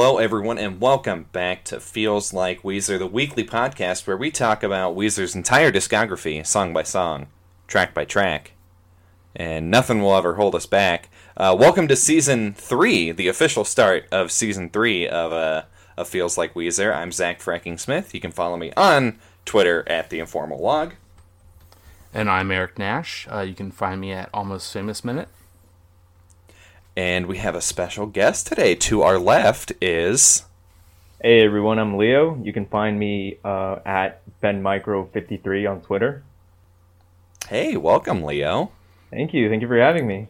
Hello, everyone, and welcome back to Feels Like Weezer, the weekly podcast where we talk about Weezer's entire discography, song by song, track by track, and nothing will ever hold us back. Uh, welcome to season three, the official start of season three of, uh, of Feels Like Weezer. I'm Zach Fracking Smith. You can follow me on Twitter at the Informal Log. And I'm Eric Nash. Uh, you can find me at Almost Famous Minute. And we have a special guest today. To our left is. Hey everyone, I'm Leo. You can find me uh, at BenMicro53 on Twitter. Hey, welcome, Leo. Thank you. Thank you for having me.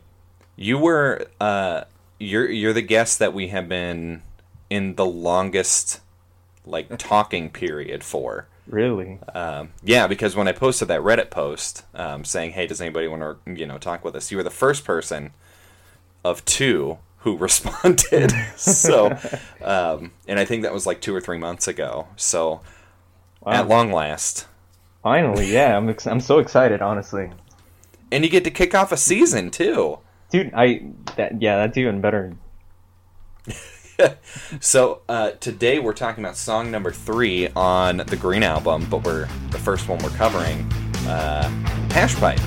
You were uh, you're you're the guest that we have been in the longest like talking period for. Really? Um, yeah, because when I posted that Reddit post um, saying, "Hey, does anybody want to you know talk with us?" You were the first person of two who responded. so, um, and I think that was like two or three months ago. So, wow. at long last, finally, yeah, I'm ex- I'm so excited, honestly. And you get to kick off a season too, dude. I that yeah, that's even better. so uh, today we're talking about song number three on the Green album, but we're the first one we're covering, uh, Hash Pipe.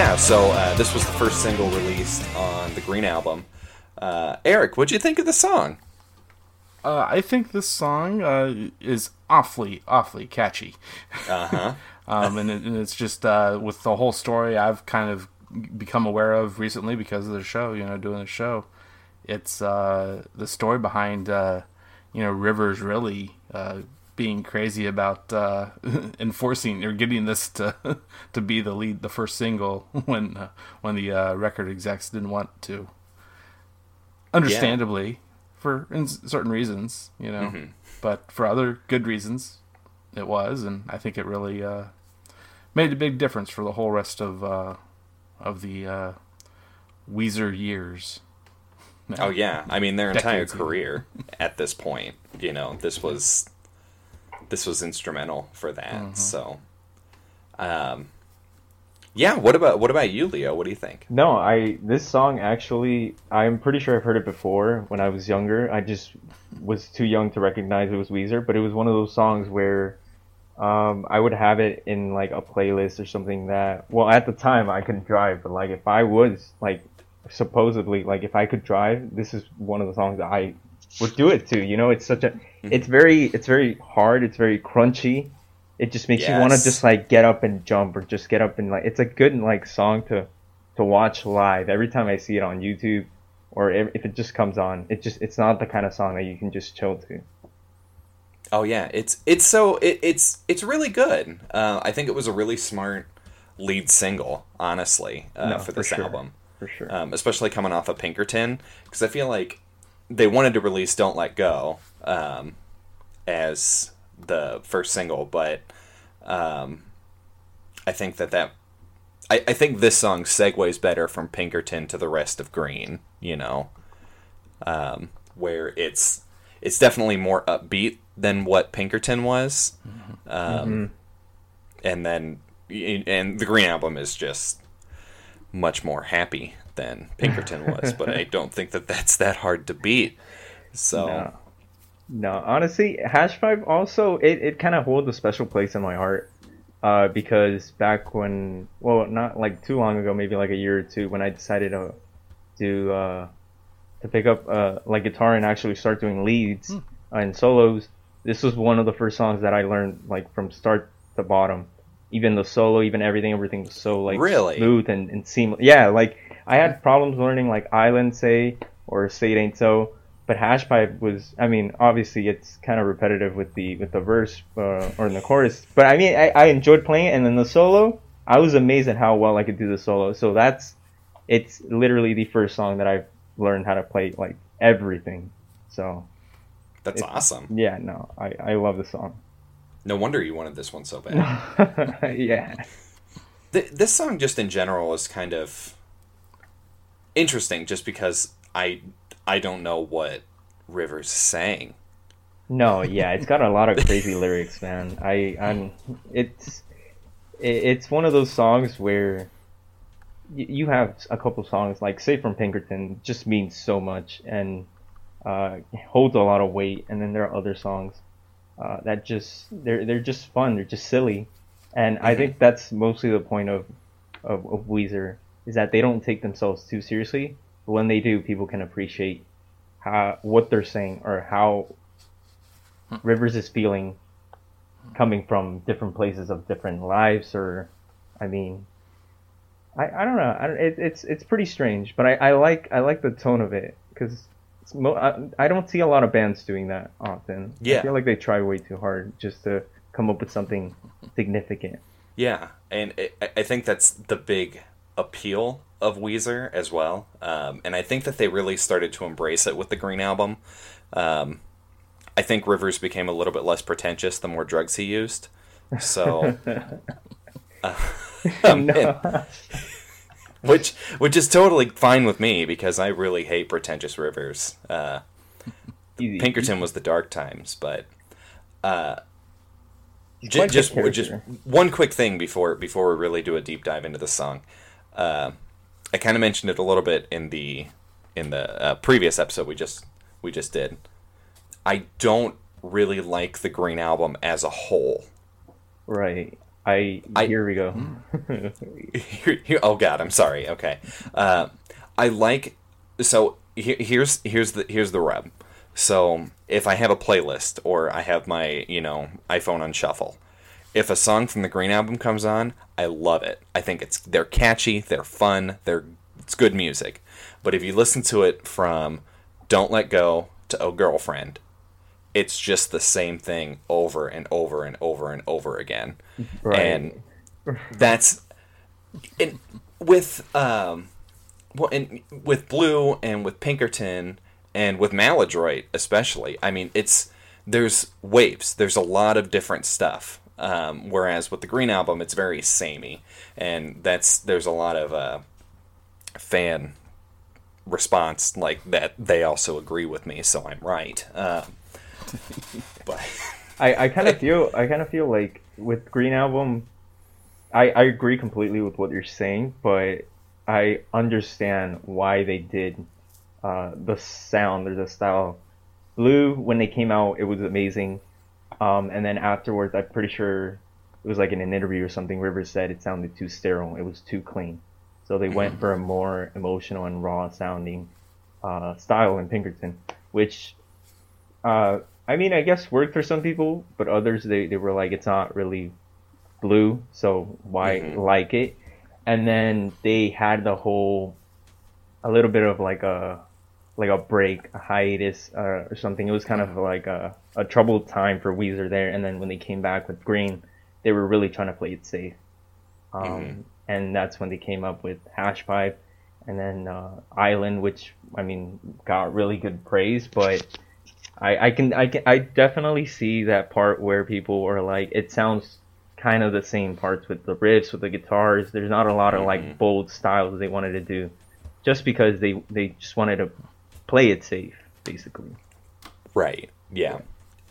Yeah, so uh, this was the first single released on the Green album. Uh, Eric, what'd you think of the song? Uh, I think this song uh, is awfully, awfully catchy. Uh-huh. um, and, it, and, it's just uh, with the whole story I've kind of become aware of recently because of the show. You know, doing the show, it's uh, the story behind you know Rivers really being crazy about uh, enforcing or getting this to to be the lead, the first single when uh, when the uh, record execs didn't want to. Understandably, yeah. for certain reasons, you know, mm-hmm. but for other good reasons, it was, and I think it really uh, made a big difference for the whole rest of uh, of the uh, Weezer years. Oh yeah, I mean their entire career at this point. You know, this was this was instrumental for that. Mm-hmm. So, um, yeah. What about what about you, Leo? What do you think? No, I this song actually I'm pretty sure I've heard it before when I was younger. I just was too young to recognize it was Weezer, but it was one of those songs where um, I would have it in like a playlist or something that well at the time I couldn't drive, but like if I was like supposedly like if I could drive, this is one of the songs that I would do it to. You know, it's such a. it's very it's very hard. It's very crunchy. It just makes yes. you want to just like get up and jump or just get up and like it's a good like song to to watch live. Every time I see it on YouTube or if it just comes on, it just it's not the kind of song that you can just chill to. Oh yeah, it's it's so it, it's it's really good. Uh, I think it was a really smart lead single, honestly, uh, no, for this for sure. album. For sure, um, especially coming off of Pinkerton, because I feel like they wanted to release "Don't Let Go" um, as the first single, but um, I think that that I, I think this song segues better from Pinkerton to the rest of Green. You know, um, where it's it's definitely more upbeat than what Pinkerton was, mm-hmm. mm-hmm. and then and the Green album is just much more happy than Pinkerton was, but I don't think that that's that hard to beat. So, no, no honestly, Hash Pipe also it, it kind of holds a special place in my heart. Uh, because back when, well, not like too long ago, maybe like a year or two, when I decided to to uh, to pick up uh, like guitar and actually start doing leads mm. and solos, this was one of the first songs that I learned like from start to bottom. Even the solo, even everything, everything was so like really? smooth and, and seamless. Yeah, like I had problems learning like Island Say or Say It Ain't So, but Hashpipe was. I mean, obviously it's kind of repetitive with the with the verse uh, or in the chorus, but I mean, I, I enjoyed playing it, and then the solo, I was amazed at how well I could do the solo. So that's it's literally the first song that I've learned how to play like everything. So That's awesome. Yeah, no, I I love the song. No wonder you wanted this one so bad. yeah. Th- this song, just in general, is kind of interesting, just because I I don't know what Rivers is saying. No, yeah, it's got a lot of crazy lyrics, man. I I'm it's it's one of those songs where you have a couple songs like say from Pinkerton just means so much and uh, holds a lot of weight, and then there are other songs uh, that just they're they're just fun, they're just silly, and I Mhm. think that's mostly the point of, of of Weezer is that they don't take themselves too seriously, but when they do, people can appreciate how what they're saying or how hmm. Rivers is feeling coming from different places of different lives or I mean I, I don't know. I don't, it, it's it's pretty strange but I, I like I like the tone of it because mo- I, I don't see a lot of bands doing that often. Yeah. I feel like they try way too hard just to come up with something significant. Yeah, and I- I I think that's the big appeal of Weezer as well. Um, and I think that they really started to embrace it with the Green Album. Um, I think Rivers became a little bit less pretentious the more drugs he used. So, uh, um, no. which which is totally fine with me because I really hate pretentious Rivers. Uh. Pinkerton was the dark times, but uh, J- just just one quick thing before before we really do a deep dive into the song. Uh, I kind of mentioned it a little bit in the in the uh, previous episode we just we just did. I don't really like the Green Album as a whole. right I, I- here we go Here- here- oh God, I'm sorry. Okay, uh, I like so here, here's here's the here's the rub. So if I have a playlist or I have my you know iPhone on shuffle, if a song from the Green Album comes on, I love it. I think it's they're catchy, they're fun, they're it's good music. But if you listen to it from Don't Let Go to Oh Girlfriend, it's just the same thing over and over and over and over again. right And that's and with um well and with blue and with pinkerton and with maladroit especially i mean it's there's waves there's a lot of different stuff um, whereas with the green album it's very samey. And that's there's a lot of uh, fan response like that they also agree with me so i'm right. Um, but I, I kind of feel I kind of feel like with Green Album, I I agree completely with what you're saying, but I understand why they did uh, the sound or the style. Blue when they came out, it was amazing, um, and then afterwards, I'm pretty sure it was like in an interview or something. Rivers said it sounded too sterile. It was too clean, so they went for a more emotional and raw sounding uh, style in Pinkerton, which uh, I mean, I guess worked for some people, but others they, they were like, it's not really blue, so why Mhm. like it? And then they had the whole, a little bit of like a, like a break, a hiatus, uh, or something. It was kind of like a, a troubled time for Weezer there. And then when they came back with Green, they were really trying to play it safe. Um, Mhm. And that's when they came up with Hash Pipe, and then uh, Island, which I mean got really good praise, but I, I can I can I definitely see that part where people are like it sounds kind of the same parts with the riffs with the guitars. There's not a lot of Mhm. like bold styles they wanted to do, just because they they just wanted to play it safe, basically. Right. Yeah.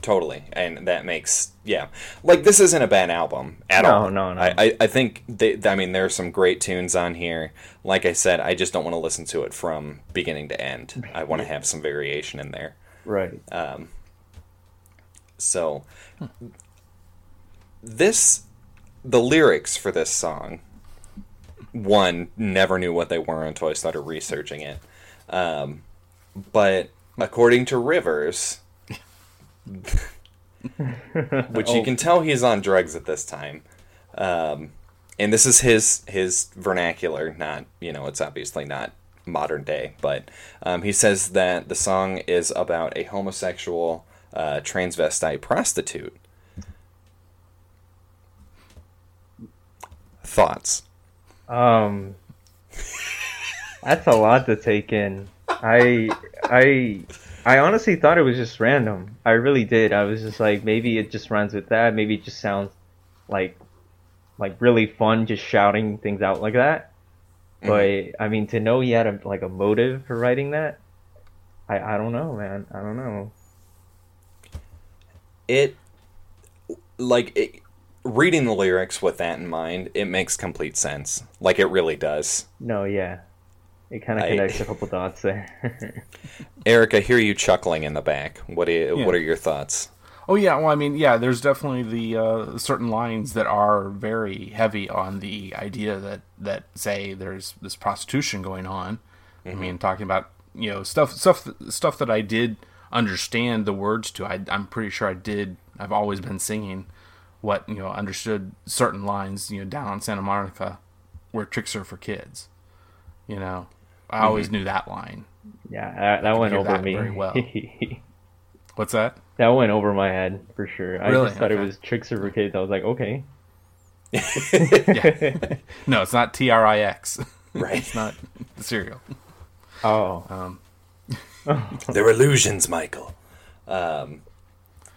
Totally. And that makes yeah. Like this isn't a bad album at No, all. no, no. I, I, I think they, I mean there are some great tunes on here. Like I said, I just don't want to listen to it from beginning to end. I want to have some variation in there. Right. Um, so this the lyrics for this song one never knew what they were until I started researching it. Um, but according to Rivers, which you Oh. can tell he's on drugs at this time. Um, and this is his his vernacular, not you know, it's obviously not modern day, but um, he says that the song is about a homosexual uh, transvestite prostitute. Thoughts? Um, that's a lot to take in. I I I honestly thought it was just random. I really did. I was just like, maybe it just runs with that. Maybe it just sounds like, like really fun, just shouting things out like that. Mm-hmm. But I mean, to know he had a like a motive for writing that, I I don't know, man. I don't know. it like it, reading the lyrics with that in mind it makes complete sense like it really does No, yeah, it kind of connects a couple dots there. eric i hear you chuckling in the back what do you, Yeah. what are your thoughts Oh yeah, well I mean yeah, there's definitely the uh, certain lines that are very heavy on the idea that that say there's this prostitution going on. I mean, talking about you know stuff stuff stuff that I did understand the words to. I, I'm pretty sure I did. I've always been singing what you know understood certain lines. You know, down on Santa Monica, where tricks are for kids. You know, I always knew that line. yeah, that, that went over that me. very well. What's that? that went over my head for sure. I Really? just thought it was tricks are for kids. I was like, okay. Yeah. no, it's not T R I X. right It's not the cereal. Oh, Um, they're illusions michael um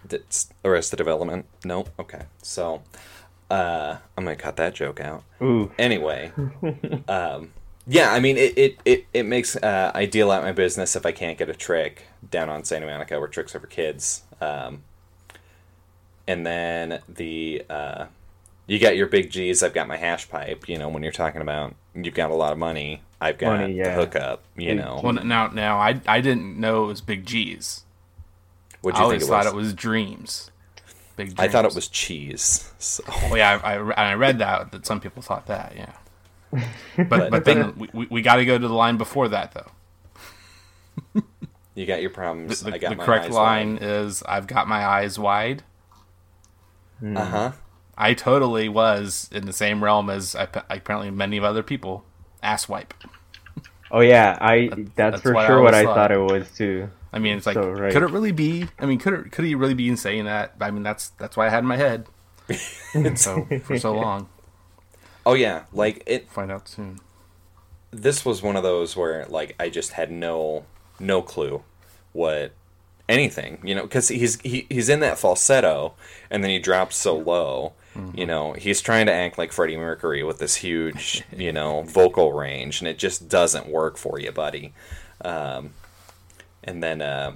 that's arrested development no okay so uh i'm gonna cut that joke out ooh, anyway um yeah i mean it it it, it makes uh i deal out my business if i can't get a trick down on santa monica where tricks are for kids um and then the uh you got your big g's i've got my hash pipe you know when you're talking about you've got a lot of money i've got Money, the yeah. hookup you Big know well, now, now I I didn't know it was Big G's. what'd I always think it thought was? it was Dreams. Big. Dreams. i thought it was cheese so Well, yeah, I, I, I read that that some people thought that. Yeah. But But- but then we, we, we got to go to the line before that though. you got your problems the, i got the my correct eyes line is I've got my eyes wide. uh-huh I totally was in the same realm as I, apparently many of other people. Ass wipe. oh yeah, I that's, that's for what I sure what I thought thought. it was too. I mean, it's like, So right. could it really be? I mean, could it, could he really be saying that? I mean, that's that's why I had in my head. so for so long, oh yeah like it find out soon. this was one of those where like I just had no no clue what anything you know because he's he, he's in that falsetto and then he drops so low you know he's trying to act like Freddie Mercury with this huge you know vocal range and it just doesn't work for you buddy. Um, and then uh,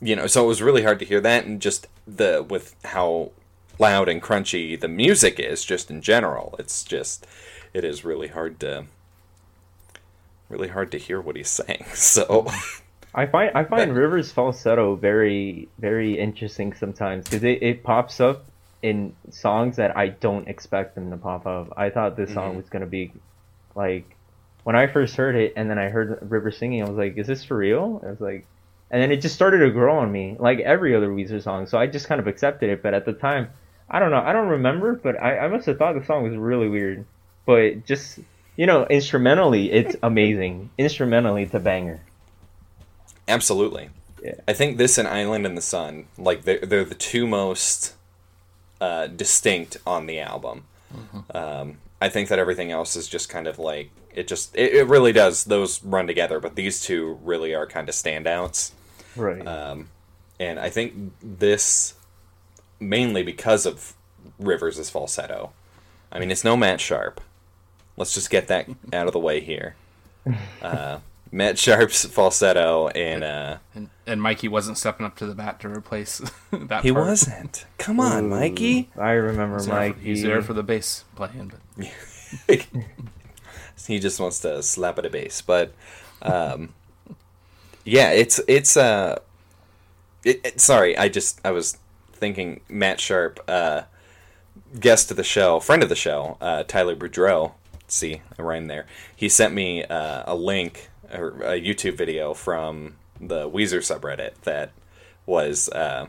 you know so it was really hard to hear that and just the with how loud and crunchy the music is just in general it's just it is really hard to really hard to hear what he's saying. So I find I find Rivers falsetto very very interesting sometimes because it, it pops up in songs that I don't expect them to pop up. I thought this song Mhm. was gonna be like when I first heard it and then I heard Rivers singing, I was like, "Is this for real?" I was like, and then it just started to grow on me like every other Weezer song. So I just kind of accepted it. But at the time, I don't know, I don't remember, but I, I must have thought the song was really weird. But just you know, instrumentally, it's amazing. Instrumentally, it's a banger. absolutely, Yeah. I think this and Island in the Sun, like they're they're the two most uh, distinct on the album. Um, I think that everything else is just kind of like it just it, it really does those run together, but these two really are kind of standouts. Right. Um, and I think this mainly because of Rivers' falsetto. I mean, it's no Matt Sharp. Let's just get that out of the way here. Uh, Matt Sharp's falsetto, and uh, And, and Mikey wasn't stepping up to the bat to replace that. he part. wasn't. Come on, Ooh, Mikey. I remember He's there, for, Mikey. he's there for the bass playing, but he just wants to slap at a bass, but um, yeah, it's it's uh, it, it- sorry, I just I was thinking Matt Sharp, uh, guest of the show, friend of the show, uh, Tyler Boudreau. See, I rhyme there. He sent me uh, a link or a YouTube video from the Weezer subreddit that was uh,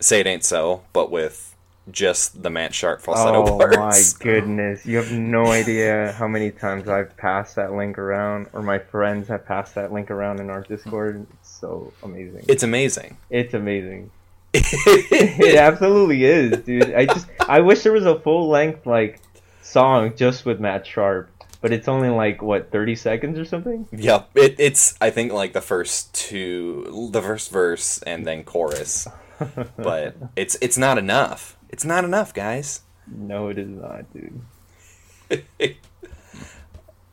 "Say It Ain't So," but with just the Matt Sharp falsetto Oh my goodness! You have no idea how many times I've passed that link around, or my friends have passed that link around in our Discord. It's so amazing. It's amazing. It's amazing. It absolutely is, dude. I just I wish there was a full length like song just with Matt Sharp. but it's only like what 30 seconds or something. Yep, it, it's I think like the first two, the first verse and then chorus, but it's it's not enough. It's not enough, guys. No, it is not, dude.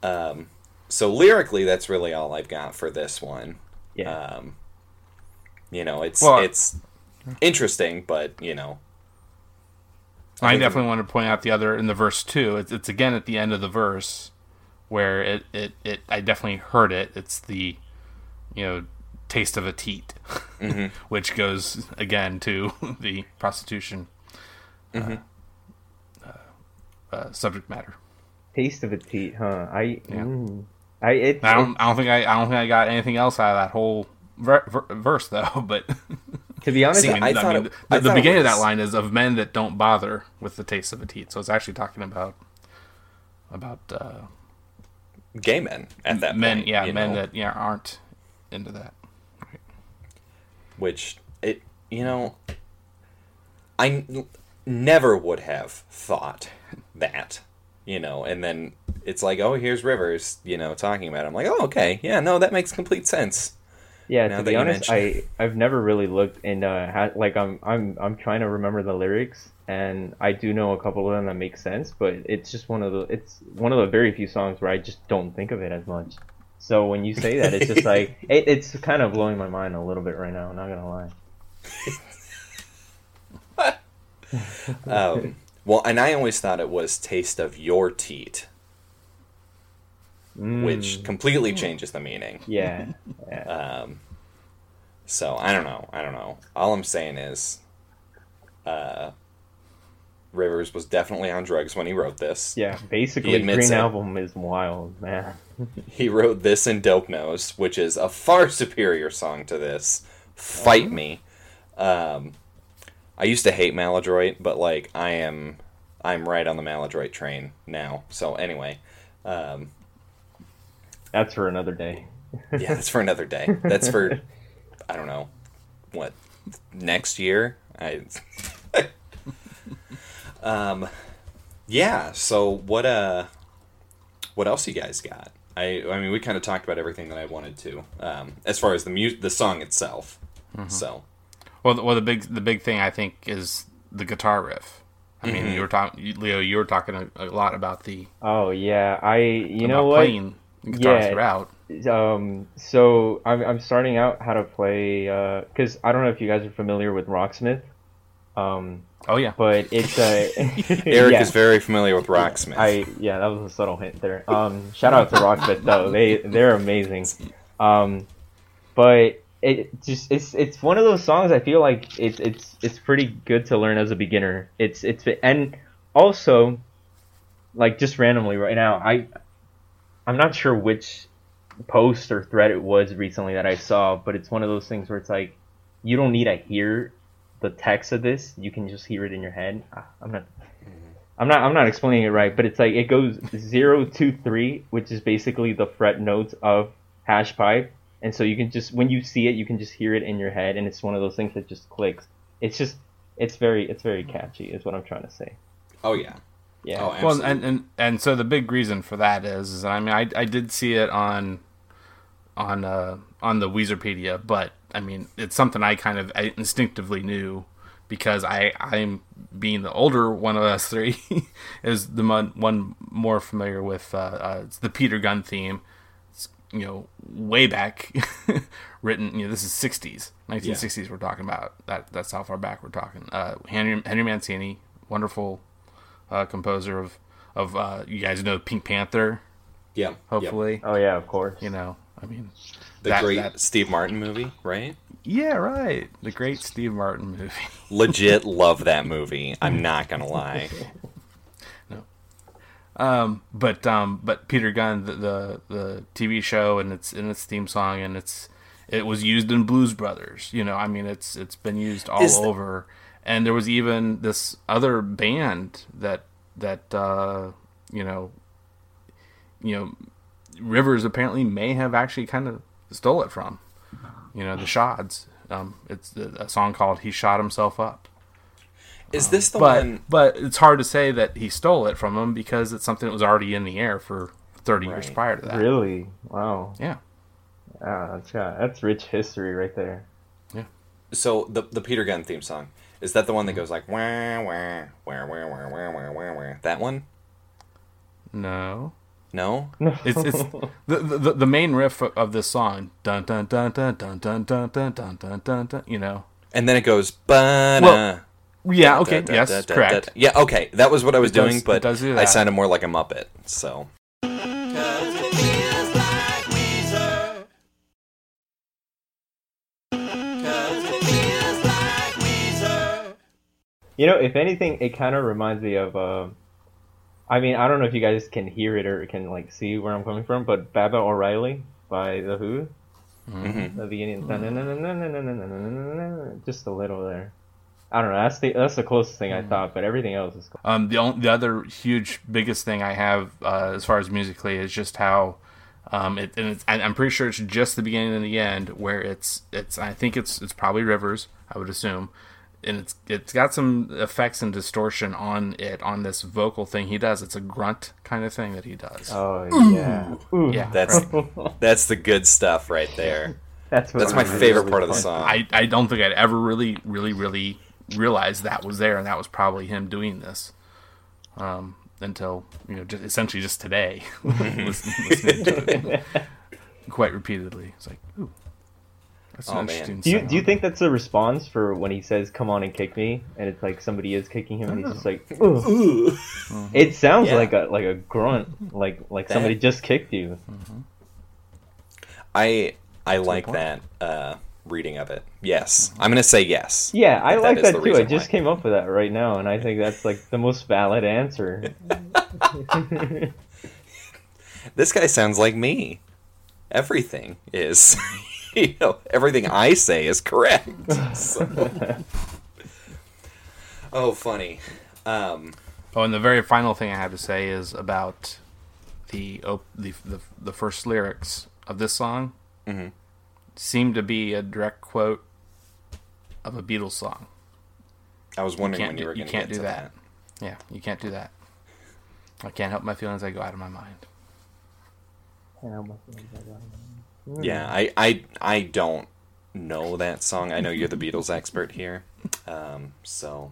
Um, so lyrically, that's really all I've got for this one. Yeah. Um, you know, it's Well, it's interesting, but you know, I, think definitely want to point out the other in the verse too. It's, it's again at the end of the verse where it, it, it I definitely heard it. It's the you know taste of a teat, which goes again to the prostitution uh, uh, uh, subject matter. Taste of a teat, huh? I, Yeah. mm, I, it, I don't I don't think I I don't think I got anything else out of that whole ver- ver- verse though. But to be honest, I I thought mean, it- the, I the thought beginning of that line is of men that don't bother with the taste of a teat. So it's actually talking about about uh, gay men at that men, point, yeah, men know, that yeah aren't into that. which it you know, I n- never would have thought that, you know, and then it's like, oh, here's Rivers, you know, talking about. It. I'm like, oh, okay, yeah, no, that makes complete sense. Yeah, now to be honest, I I've never really looked and uh ha- like I'm I'm I'm trying to remember the lyrics and I do know a couple of them that make sense, but it's just one of the it's one of the very few songs where I just don't think of it as much. So when you say that, it's just like it, it's kind of blowing my mind a little bit right now. I'm not gonna lie. Um, well, and I always thought it was "taste of your teat," which Mm, completely changes the meaning. yeah, yeah. Um, so I don't know. I don't know. All I'm saying is, uh, Rivers was definitely on drugs when he wrote this. Yeah, basically, admits Green it. Album is wild, man. He wrote this in Dope Nose, which is a far superior song to this. Fight me. Um, I used to hate Maladroit, but like I am, I'm right on the Maladroit train now. So anyway, um, That's for another day. yeah, that's for another day. That's for, I don't know, what next year. I. um, yeah. So what? Uh, what else you guys got? I I mean, we kind of talked about everything that I wanted to, um, as far as the mu- the song itself. So Well, the, well, the big the big thing I think is the guitar riff. I mean, Mm-hmm. you were talking, Leo. You were talking a, a lot about the Oh yeah, I you know about what? playing the guitar Yeah. throughout. Um, so I'm I'm starting out how to play because I don't know if you guys are familiar with Rocksmith. Um, Oh yeah, but it's a Eric yeah. is very familiar with Rocksmith. I yeah, that was a subtle hint there. Um, shout out to Rocksmith though; they they're amazing. Um, but it just it's it's one of those songs I feel like it's it's it's pretty good to learn as a beginner. It's it's and also like just randomly right now I I'm not sure which post or thread it was recently that I saw, but it's one of those things where it's like you don't need to hear the text of this; you can just hear it in your head. Ah, I'm not. I'm not. I'm not explaining it right, but it's like it goes zero two three, which is basically the fret notes of hash pipe, and so you can just when you see it, you can just hear it in your head, and it's one of those things that just clicks. It's just, it's very, it's very catchy, is what I'm trying to say. oh yeah. Yeah. Oh, well, and, and and so the big reason for that is, is I mean, I, I did see it on on uh, on the Weezerpedia, but I mean, it's something I kind of I instinctively knew because I I'm being the older one of us three is the one, one more familiar with uh, uh, it's the Peter Gunn theme. It's, you know, way back written. You know, this is '60s, 1960s. We're talking about that. That's how far back we're talking. Uh, Henry Henry Mancini, wonderful uh, composer of of uh, you guys know Pink Panther. Yeah. Yep. Hopefully, oh yeah, of course. you know. I mean, The that- great that- Steve Martin movie, right? yeah, right. The great Steve Martin movie. Legit love that movie. I'm not gonna lie. No. Um, but um, but Peter Gunn, the, the the TV show and its in its theme song and it's it was used in Blues Brothers. You know, I mean, it's it's been used all Is the- over. And there was even this other band that that uh, you know, you know, Rivers apparently may have actually kind of stole it from. You know, the Shods. Um, it's a a song called "He Shot Himself Up." Is this the but one? but it's hard to say that he stole it from him because it's something that was already in the air for 30 years prior to that. Really? Wow. Yeah. Ah, that's yeah, that's rich history right there. Yeah. So the the Peter Gunn theme song is that the one that goes like wah wah wah wah wah wah wah wah wah? That one? No. No. It's it's the, the the main riff of- of this song. Dun dun dun dun dun dun dun dun dun dun dun. dun you know. And then it goes ba Well, Yeah. Okay. yes. correct. Yeah. Okay. That was what I was It does- doing, it but does do I sounded more like a Muppet. So You know, if anything, it kind of reminds me of. Uh, I mean, I don't know if you guys can hear it or can like see where I'm coming from, but Baba O'Riley by the Who, mhm. the beginning, just a little there. I don't know. That's the that's the closest thing I thought, but everything else is. Um, the only, the other huge biggest thing I have uh, as far as musically is just how um, it and it's, and I'm pretty sure it's just the beginning and the end where it's it's I think it's it's probably Rivers I would assume and it's it's got some effects and distortion on it on this vocal thing he does. It's a grunt kind of thing that he does. Oh yeah, Ooh, yeah. That's right. that's the good stuff right there. that's what That's my really, favorite really part of the song. I, I don't think I'd ever really really really realized that was there and that was probably him doing this um, until you know just essentially just today. Listening, listening to it. Quite repeatedly. It's like ooh that's an Oh, man. Do you do you think that's a response for when he says "Come on and kick me" and it's like somebody is kicking him and he's just like, "Ugh." it sounds Yeah. like a like a grunt, like like That- somebody just kicked you. I I like that uh, reading of it. Yes, I'm gonna say yes. Yeah, I That like is that too. I just why. came up with that right now, and I think that's like the most valid answer. This guy sounds like me. Everything is, you know, everything I say is correct. So- oh, funny. Um, oh and the very final thing I have to say is about the op- the the, the first lyrics of this song Mhm. seem to be a direct quote of a Beatles song I was wondering can't when you were you going to can't get do to that. Yeah, you can't do that. I can't help my feelings. I go out of my mind. Yeah, I, I I don't know that song. I know you're the Beatles expert here. Um, so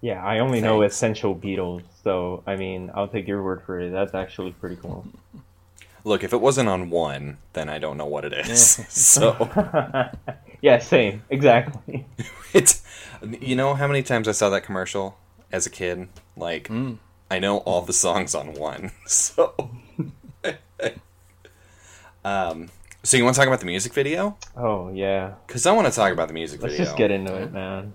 yeah, I only know essential Beatles, so I mean, I'll take your word for it. That's actually pretty cool. look, if it wasn't on one, then I don't know what it is. so yeah, same, exactly. it's you know how many times I saw that commercial as a kid? Like Mm. I know all the songs on one. So Um so you want to talk about the music video? Oh yeah, Cuz I want to talk about the music let's video. just get into it, man.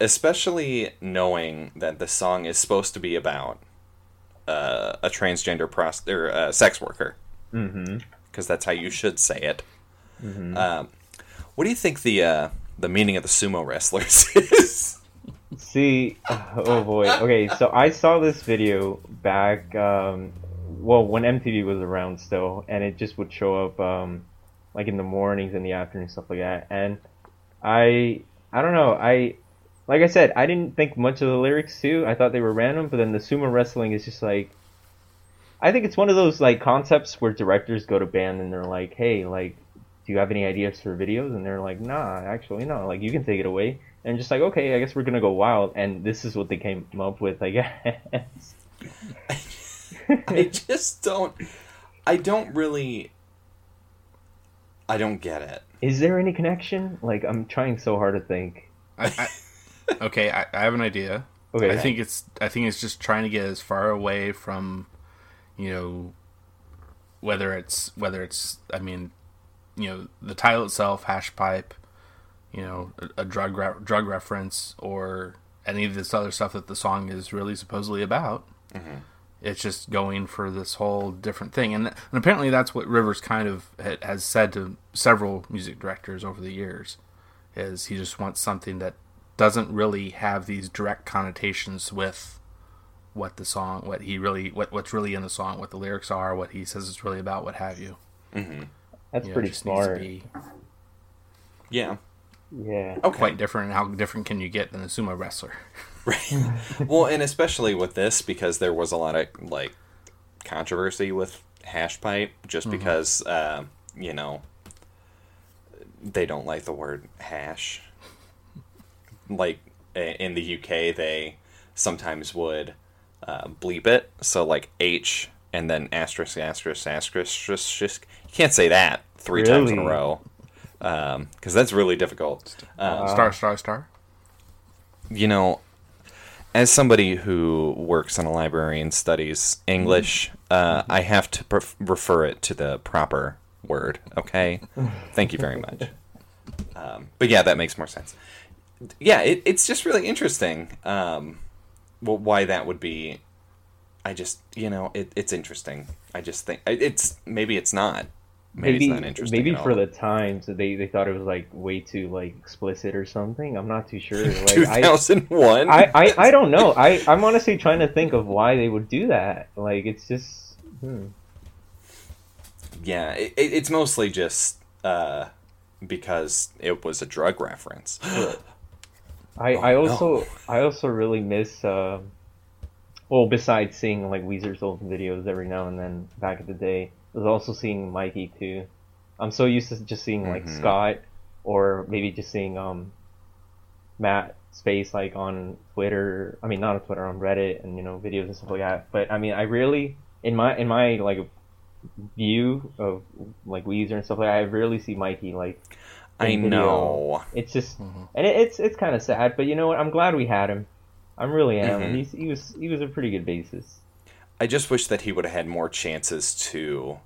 especially knowing that the song is supposed to be about uh, a transgender prost- or uh, sex worker, Mm-hmm. because that's how you should say it. Um, what do you think the uh, the meaning of the sumo wrestlers is? See, oh boy. Okay, so I saw this video back, um, well, when MTV was around still, and it just would show up, um, like in the mornings and the afternoons, stuff like that. And I, I don't know. I, like I said, I didn't think much of the lyrics too. I thought they were random, but then the sumo wrestling is just like, I think it's one of those like concepts where directors go to band and they're like, hey, like, do you have any ideas for videos? And they're like, nah, actually, no. Like, you can take it away and just like okay i guess we're gonna go wild and this is what they came up with i guess I just don't. I don't really. I don't get it. is there any connection like i'm trying so hard to think I, I, okay, I, I have an idea. okay I think it's I think it's just trying to get as far away from, you know, whether it's whether it's I mean, you know, the title itself, hash pipe, you know, a, a drug re- drug reference or any of this other stuff that the song is really supposedly about. Mm-hmm. It's just going for this whole different thing, and, and apparently that's what Rivers kind of ha- has said to several music directors over the years. Is he just wants something that doesn't really have these direct connotations with what the song, what he really, what what's really in the song, what the lyrics are, what he says it's really about, what have you. Mm-hmm. that's You pretty just needs to smart be Yeah. yeah Okay. quite different. How different can you get than a sumo wrestler? Right. well, and especially with this because there was a lot of like controversy with hash pipe just because uh, you know they don't like the word hash. Like in the UK, they sometimes would uh, bleep it, so like H and then asterisk asterisk asterisk asterisk. You can't say that three times in a row because that's really difficult. Um, Star, star, star. you know, as somebody who works in a library and studies English, uh, I have to refer it to the proper word. Okay, thank you very much. Um, but yeah, that makes more sense. Yeah, it, it's just really interesting. Um, wh- why that would be? I just, you know, it, it's interesting. I just think it's maybe it's not. Maybe, maybe it's not interesting. maybe for all. the times they they thought it was like way too like explicit or something. I'm not too sure. Like two I. I, I I don't know. I I'm honestly trying to think of why they would do that. Like it's just hmm. Yeah, it, it, it's mostly just uh, because it was a drug reference. I Oh, I no. also I also really miss uh, well besides seeing like Weezer's old videos every now and then back in the day, was also seeing Mikey too. I'm so used to just seeing like Mhm. Scott or maybe just seeing um Matt Sharp like on Twitter. I mean not on Twitter on Reddit and you know videos and stuff like that. But I mean I really in my in my like view of like Weezer and stuff like that, I rarely see Mikey like I video. know. it's just, Mhm. and it, it's it's kind of sad, but you know what? I'm glad we had him. I'm really am. Mhm. He's, he was he was a pretty good bassist. I just wish that he would have had more chances to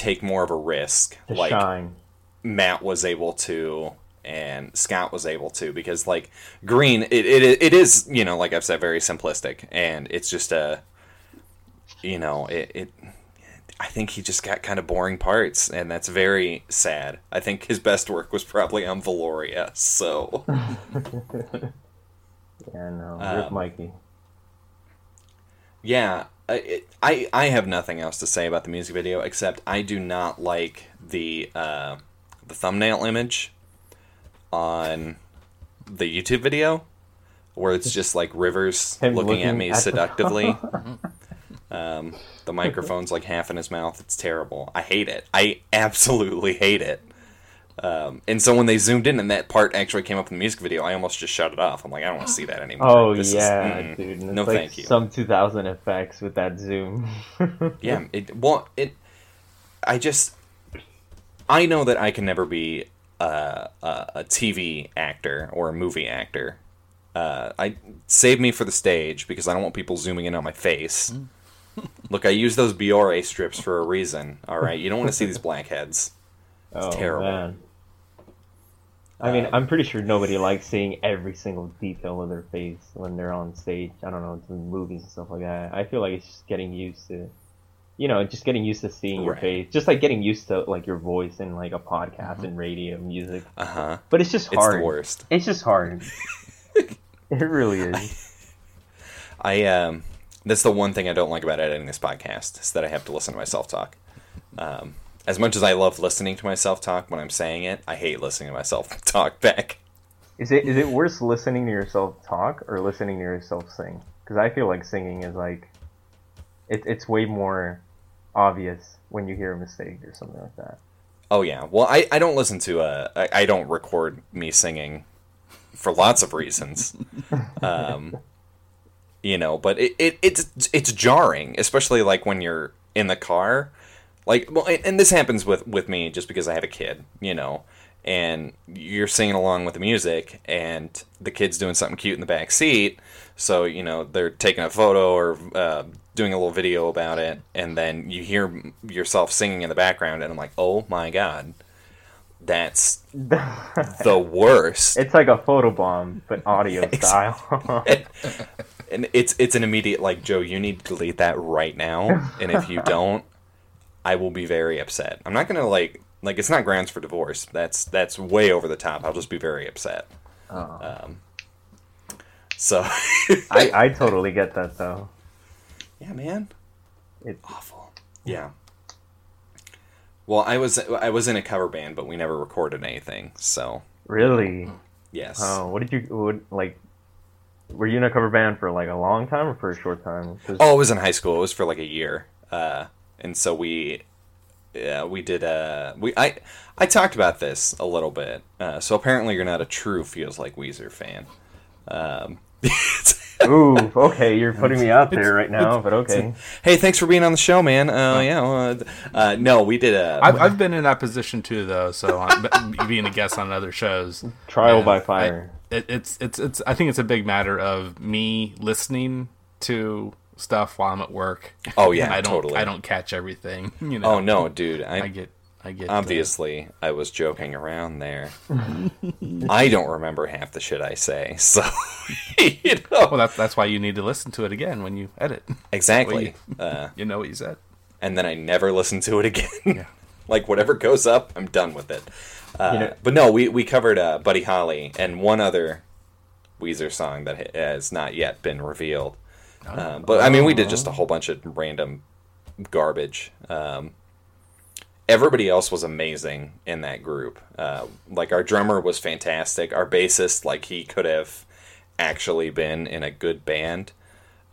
take more of a risk, To like shine. Matt was able to and Scott was able to, because like Green, it, it it is you know like I've said very simplistic, and it's just a you know it. it I think he just got kind of boring parts, and that's very sad. I think his best work was probably on Valoria, so Yeah, no, Um, Rip Mikey. Yeah, I- I I have nothing else to say about the music video except I do not like the uh, the thumbnail image on the YouTube video where it's just like Rivers Him looking, at me at seductively. um, the microphone's like half in his mouth. It's terrible. I hate it. I absolutely hate it. Um, and so when they zoomed in and that part actually came up in the music video, I almost just shut it off. I'm like, I don't want to see that anymore. Oh This is- yeah, mm, dude. It's no, like thank you. Some 2000 effects with that zoom. Yeah, it well, it. I just, I know that I can never be uh, a, a TV actor or a movie actor. Uh, I save me for the stage because I don't want people zooming in on my face. Look, I use those Biore strips for a reason. All right, you don't want to see these blackheads. oh terrible. man. I mean, I'm pretty sure nobody likes seeing every single detail of their face when they're on stage. I don't know, doing movies and stuff like that. I feel like it's just getting used to, you know, just getting used to seeing your Right. face. Just like getting used to like your voice in like a podcast and radio music. Uh huh. But it's just hard. It's the worst. It's just hard. it really is. I um, that's the one thing I don't like about editing this podcast is that I have to listen to myself talk. Um, as much as I love listening to myself talk when I'm saying it, I hate listening to myself talk back. Is it is it worse listening to yourself talk or listening to yourself sing? Because I feel like singing is like, it, it's way more obvious when you hear a mistake or something like that. Oh yeah. Well, I, I don't listen to uh I, I don't record me singing for lots of reasons. Um, you know, but it, it it's it's jarring, especially like when you're in the car. Like well, and, and this happens with with me just because I have a kid, you know, and you're singing along with the music, and the kid's doing something cute in the back seat. So you know they're taking a photo or uh, doing a little video about it, and then you hear yourself singing in the background, and I'm like, oh my god, that's the worst. It's like a photo bomb, but audio style. and it's it's an immediate like Joe, you need to delete that right now, and if you don't, I will be very upset. I'm not gonna like like it's not grounds for divorce. That's that's way over the top. I'll just be very upset. Oh. Um, so I, I totally get that though. yeah, man, It's awful. Yeah. Well, I was I was in a cover band, but we never recorded anything. So really. yes, Oh, what did you what like? were you in a cover band for like a long time or for a short time? 'Cause- Oh, it was in high school. It was for like a year, uh, and so we, yeah, we did. Uh, we I I talked about this a little bit. Uh, so apparently, you're not a true feels like Weezer fan. Um, Ooh, okay, you're putting me out there right now, but okay. hey, thanks for being on the show, man. Uh, yeah, well, uh, no, we did a. I've, I've been in that position too, though. So I'm, being a guest on other shows, Trial by fire. I, it, it's it's it's. I think it's a big matter of me listening to stuff while I'm at work. Oh, yeah, I don't totally. I don't catch everything. You know. oh no, dude! I, I get I get uh, obviously I was joking around there. I don't remember half the shit I say, so you know well, that's that's why you need to listen to it again when you edit. exactly. Uh, You know what you said. and then I never listen to it again. Yeah. like whatever goes up, I'm done with it. Uh, You know- but no, we we covered uh, Buddy Holly and one other Weezer song that has not yet been revealed. Uh, but I mean, we did just a whole bunch of random garbage. Um, everybody else was amazing in that group. Uh, like our drummer was fantastic. Our bassist, like he could have actually been in a good band.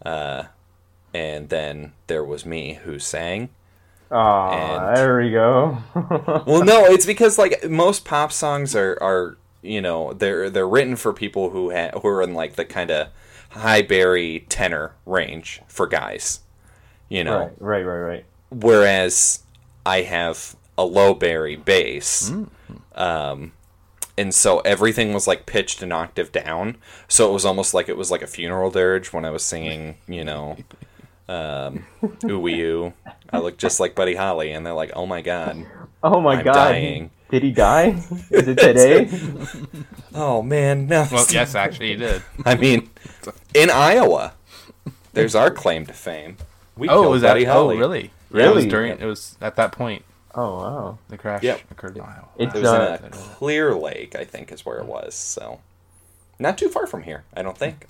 Uh, and then there was me who sang. Ah, there we go. Well, no, it's because like most pop songs are are you know they're they're written for people who ha- who are in like the kind of high berry tenor range for guys, you know. right, right, right, right. Whereas I have a low berry bass, um, and so everything was like pitched an octave down. So it was almost like it was like a funeral dirge when I was singing, you know. Um, ooh wee oo. I look just like Buddy Holly, and they're like, "Oh my god, Oh my I'm god. dying. Did he die? Is it today? Oh man, no. Well, yes, actually, he did. I mean, in Iowa, there's our claim to fame. We Oh, killed was that? Buddy Oh, Holly. really? Yeah, it Really? was during. It was at that point oh wow. the crash Yep. occurred in Iowa. It's It was uh, in a Clear Lake, I think, is where it was. So, not too far from here, I don't think.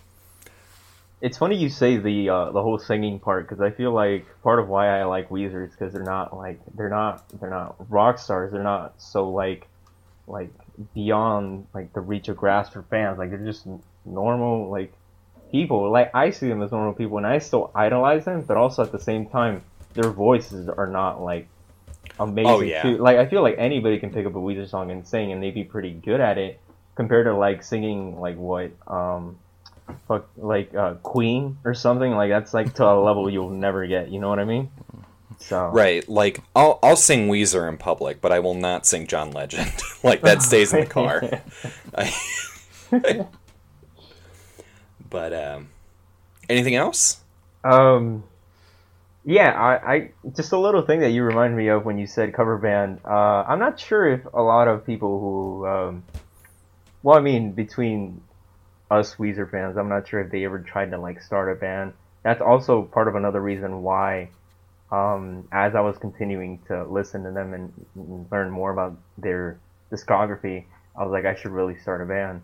It's funny you say the uh, the whole singing part because I feel like part of why I like Weezer is because they're not like they're not they're not rock stars. They're not so like like beyond like the reach of grasp for fans. Like they're just normal like people. Like I see them as normal people, and I still idolize them. But also at the same time, their voices are not like amazing. Oh, yeah. too. Like I feel like anybody can pick up a Weezer song and sing, and they'd be pretty good at it compared to like singing like what um fuck like uh, Queen or something like that's like to a level you'll never get. You know what I mean? So Right, like I'll I'll sing Weezer in public, but I will not sing John Legend. like that stays in the car. But um, anything else? Um, yeah, I, I just a little thing that you reminded me of when you said cover band. Uh, I'm not sure if a lot of people who, um, well, I mean, between us Weezer fans, I'm not sure if they ever tried to like start a band. That's also part of another reason why, um, as I was continuing to listen to them and, and learn more about their discography, I was like, I should really start a band.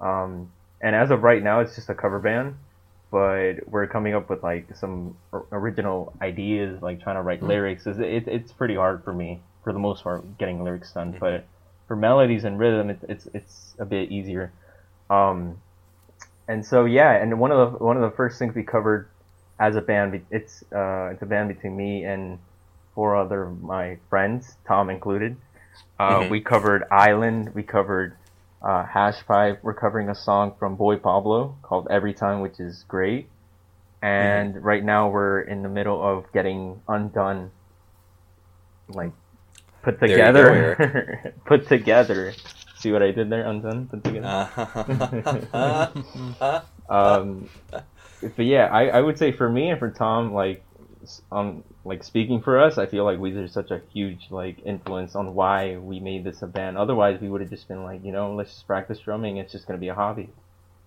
Um, and as of right now, it's just a cover band but we're coming up with like some original ideas, like trying to write lyrics. Is it, it's pretty hard for me for the most part getting lyrics done, but for melodies and rhythm, it's it's it's a bit easier. Um, and so yeah, and one of the one of the first things we covered as a band, it's uh, it's a band between me and four other of my friends, Tom included. Uh, Mhm. We covered Island. We covered uh, Hash Pipe. We're covering a song from Boy Pablo called Every Time, which is great. And right now we're in the middle of getting Undone, like put together. put together. See what I did there? Undone. Put together. Uh, Um, but yeah, I, I would say for me and for Tom, like, um, like speaking for us, I feel like Weezer is such a huge like influence on why we made this a band. Otherwise, we would have just been like, you know, let's just practice drumming. It's just gonna be a hobby.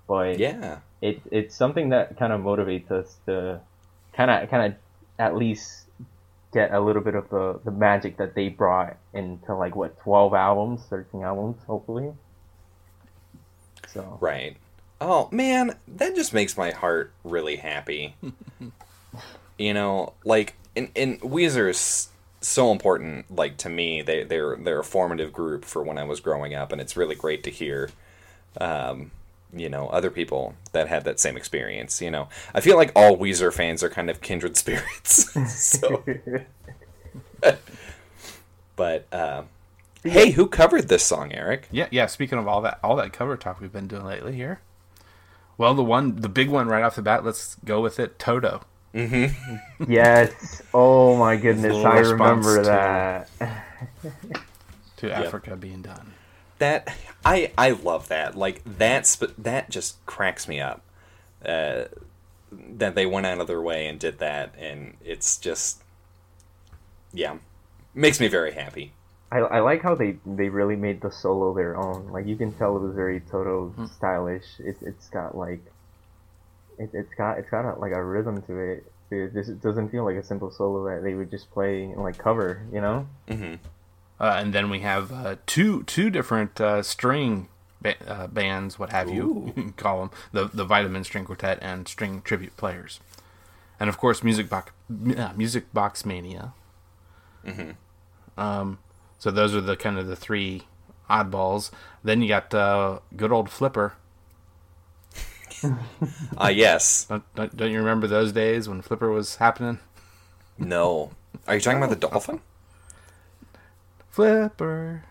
But yeah, it it's something that kind of motivates us to kind of kind of at least get a little bit of the the magic that they brought into like what 12 albums 13 albums hopefully so right. Oh man, that just makes my heart really happy. you know, like and and Weezer's so important. Like to me, they they're they're a formative group for when I was growing up, and it's really great to hear. Um, you know other people that had that same experience. You know, I feel like all Weezer fans are kind of kindred spirits. so, but uh, hey, who covered this song, Eric? Yeah, yeah. Speaking of all that, all that cover talk we've been doing lately here. Well, the one, the big one right off the bat. Let's go with it. Toto. Mm-hmm. yes. Oh my goodness, I remember that. To Africa being done. That I I love that. Like that's that just cracks me up. Uh, that they went out of their way and did that, and it's just yeah, makes me very happy. I, I like how they, they really made the solo their own. Like you can tell it was very Toto Hmm. stylish. It it's got like it, it's got it's got a, like a rhythm to it. It, this it doesn't feel like a simple solo that they would just play and like cover. You know? hmm Uh, and then we have uh, two two different uh, string ba- uh, bands, what have you, you call them the the Vitamin String Quartet and String Tribute Players, and of course Music Box uh, Music Box Mania. Um, so those are the kind of the three oddballs. Then you got uh, good old Flipper. Uh yes. Don't, don't, don't you remember those days when Flipper was happening? No. Are you talking about the dolphin? Flipper.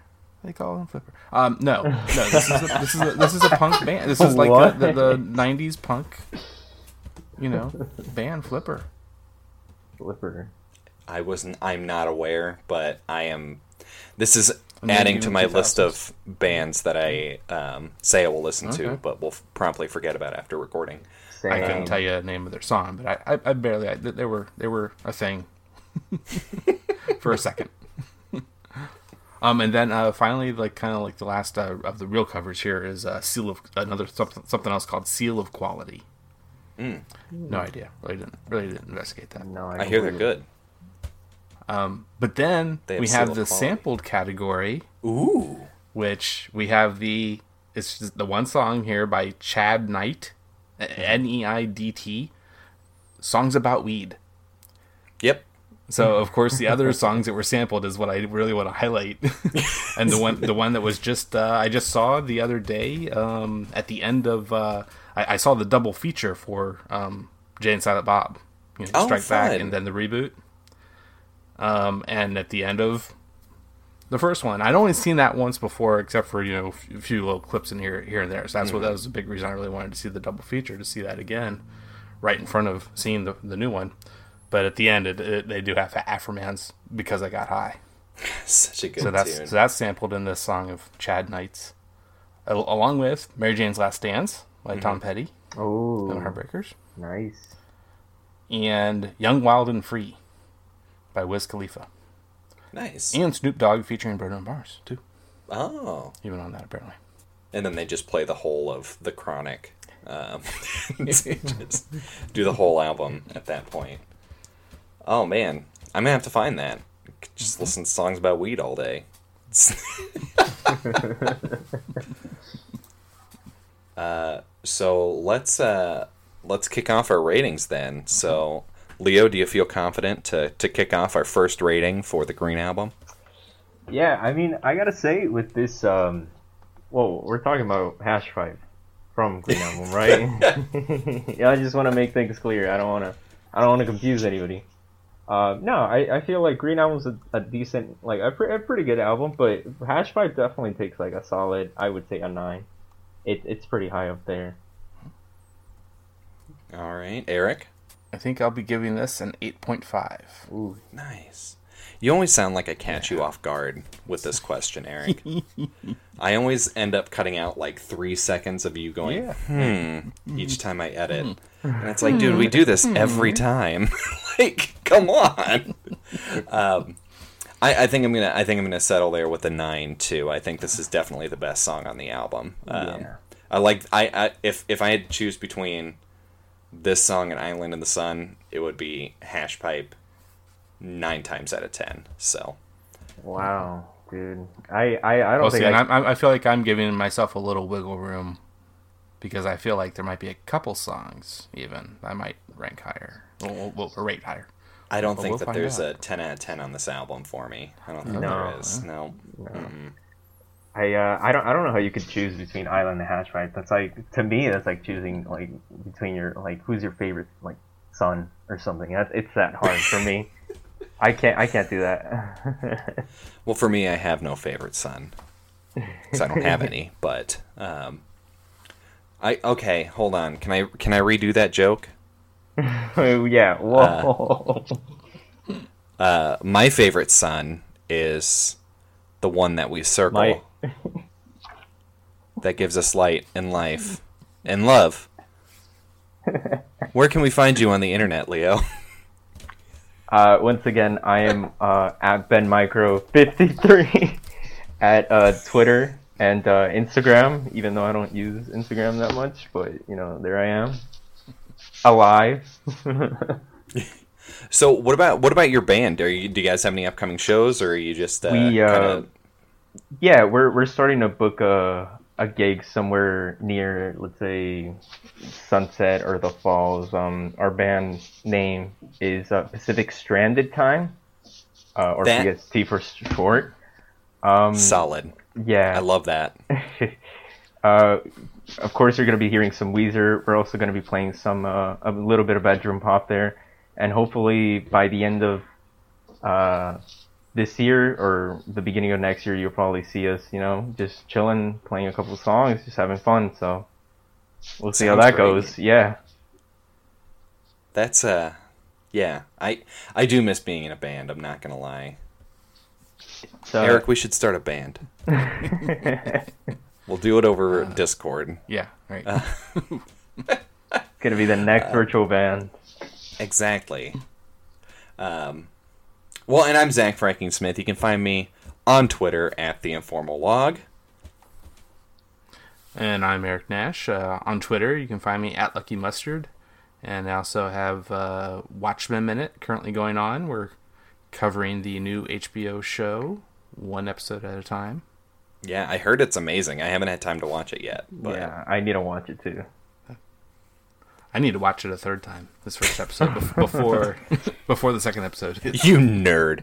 They call him Flipper. Um, no, no. This is a, this is a, this is a punk band. This is like What? the, the, the '90s punk, you know, band Flipper. Flipper. I wasn't. I'm not aware, but I am. This is Maybe adding to my 2000s. list of bands that I um, say I will listen to, Okay. but will f- promptly forget about after recording. Same. I couldn't tell you the name of their song, but I, I, I barely. I, they were they were a thing for a second. Um, and then uh, finally, like kind of like the last uh, of the real covers here is uh, Seal of another something something else called Seal of Quality. No idea. Really didn't really didn't investigate that. No, I hear they're completely- good. But then have we have the Quality. sampled category, Ooh. which we have the it's just the one song here by Chad Neidt, N E I D T, songs about weed. Yep. So of course the other songs that were sampled is what I really want to highlight, and the one the one that was just uh, I just saw the other day um, at the end of uh, I, I saw the double feature for um, Jay and Silent Bob, you know, Oh, Strike Back and then the reboot. Um, and at the end of the first one, I'd only seen that once before, except for you know a few little clips in here here and there. So that's what that was a big reason I really wanted to see the double feature to see that again, right in front of seeing the the new one. But at the end, it, it, they do have Afromans because I got high. Such a good So that's tune. so that's sampled in this song of Chad Neidt's, al- along with Mary Jane's Last Dance by Tom Petty Oh, and the Heartbreakers, nice. and Young, Wild and Free by Wiz Khalifa, nice. and Snoop Dogg featuring Bruno Mars too. Oh. Even on that apparently. And then they just play the whole of the Chronic. Um, just do the whole album at that point. Oh man, I'm gonna have to find that. Just listen to songs about weed all day. uh, so let's uh, let's kick off our ratings then. So, Leo, do you feel confident to to kick off our first rating for the Green Album? Yeah, I mean, I gotta say with this, um, well, we're talking about Hash Pipe from Green Album, right? yeah, I just want to make things clear. I don't want to, I don't want to confuse anybody. Uh, no, I, I feel like Green Album's a, a decent, like a, pre- a pretty good album, but Hash Pipe definitely takes like a solid, I would say a nine. It, it's pretty high up there. All right, Eric. I think I'll be giving this an eight point five. Ooh, Nice. You always sound like I catch you off guard with this question, Eric. I always end up cutting out like three seconds of you going, Yeah. hmm, each time I edit. And it's like, dude, we do this every time. like, come on. Um, I, I think I'm gonna. I think I'm gonna settle there with a nine too. I think this is definitely the best song on the album. Um, Yeah. I like. I, I if if I had to choose between this song and Island in the Sun, it would be Hash Pipe nine times out of ten. So wow, dude. I, I, I don't Well, think see, I, and I, I feel like I'm giving myself a little wiggle room because I feel like there might be a couple songs even I might rank higher, or, or, or rate higher. I don't Well, think we'll that there's out. a ten out of ten on this album for me. I don't think No. there is. No. Mm-mm. I uh, I don't I don't know how you could choose between Island and Hash Right. That's like to me that's like choosing like between your like who's your favorite like son or something. That's it's that hard for me. I can't I can't do that. Well, for me, I have no favorite son. 'Cause I don't have any. But um, I okay. Hold on. Can I can I redo that joke? yeah. Whoa. Uh, my favorite son is the one that we circle. That gives us light and life and love. Where can we find you on the internet, Leo? Uh, once again, I am uh, at Ben Micro 53 at uh, Twitter and uh, Instagram. Even though I don't use Instagram that much, but you know, there I am, alive. So, what about what about your band? Are you do you guys have any upcoming shows, or are you just uh, We, uh, kinda- yeah, we're we're starting to book a a gig somewhere near, let's say, Sunset or the Falls. Um, our band name is uh, Pacific Stranded Time, uh, or That- PST for short. Um, solid? yeah, I love that. uh, of course, you're going to be hearing some Weezer. We're also going to be playing some uh, a little bit of bedroom pop there, and hopefully by the end of uh, this year or the beginning of next year, you'll probably see us. You know, just chilling, playing a couple songs, just having fun. So we'll see how that great. goes. Yeah. That's uh, yeah. I I do miss being in a band. I'm not gonna lie. So, Eric, we should start a band. We'll do it over Discord. Yeah, right. It's gonna be the next virtual band. Exactly. Um, well, and I'm Zach Franking Smith. You can find me on Twitter at the Informal Log. And I'm Eric Nash. Uh, on Twitter, you can find me at Lucky Mustard. And I also have uh, Watchmen Minute currently going on. We're covering the new HBO show, one episode at a time. Yeah, I heard it's amazing. I haven't had time to watch it yet, but Yeah, I need to watch it too. I need to watch it a third time. This first episode before before the second episode. you nerd.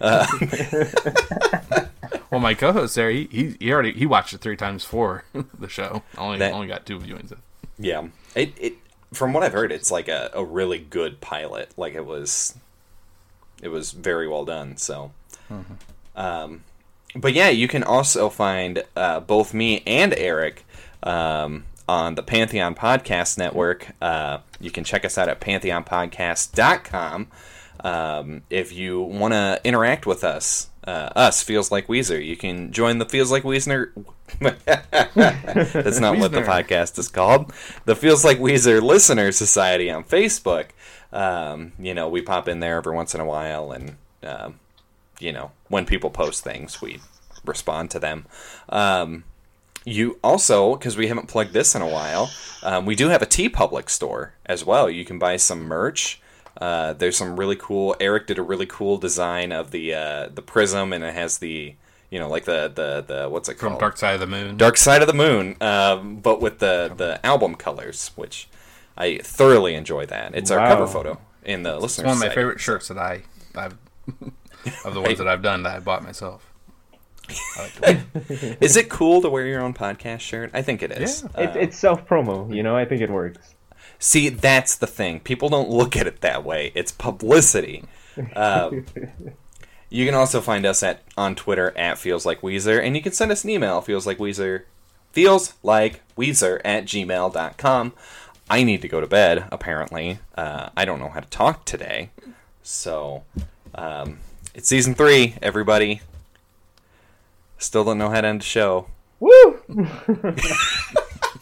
Well, my co-host there, he, he he already he watched it three times for the show. Only That- only got two viewings. Of. Yeah, it it from what I've heard, it's like a, a really good pilot. Like it was, it was very well done. So, um, but yeah, you can also find uh, both me and Eric um, on the Pantheon Podcast Network. Uh, you can check us out at pantheonpodcast.com. Um, if you want to interact with us, uh, us feels like Weezer. You can join the Feels Like Weezer. That's not what the podcast is called. The Feels Like Weezer Listener Society on Facebook. Um, you know, we pop in there every once in a while, and um, you know, when people post things, we respond to them. Um, you also, because we haven't plugged this in a while, um, we do have a TeePublic store as well. You can buy some merch. Uh, there's some really cool. Eric did a really cool design of the uh, the prism, and it has the you know like the the the what's it From called Dark Side of the Moon. Dark Side of the Moon, um, but with the the album colors, which I thoroughly enjoy. That it's our cover photo in the It's listeners. one of my site. favorite shirts that I I've of the ones that I've done that I bought myself. I like. Is it cool to wear your own podcast shirt? I think it is. Yeah. It's it's self promo, you know. I think it works. See, that's the thing. People don't look at it that way. It's publicity. Um, you can also find us at on Twitter at feels like Weezer, and you can send us an email feels like Weezer feels like Weezer at gmail.com. I need to go to bed. Apparently, uh, I don't know how to talk today, so um, it's season three. Everybody still don't know how to end a show. Woo!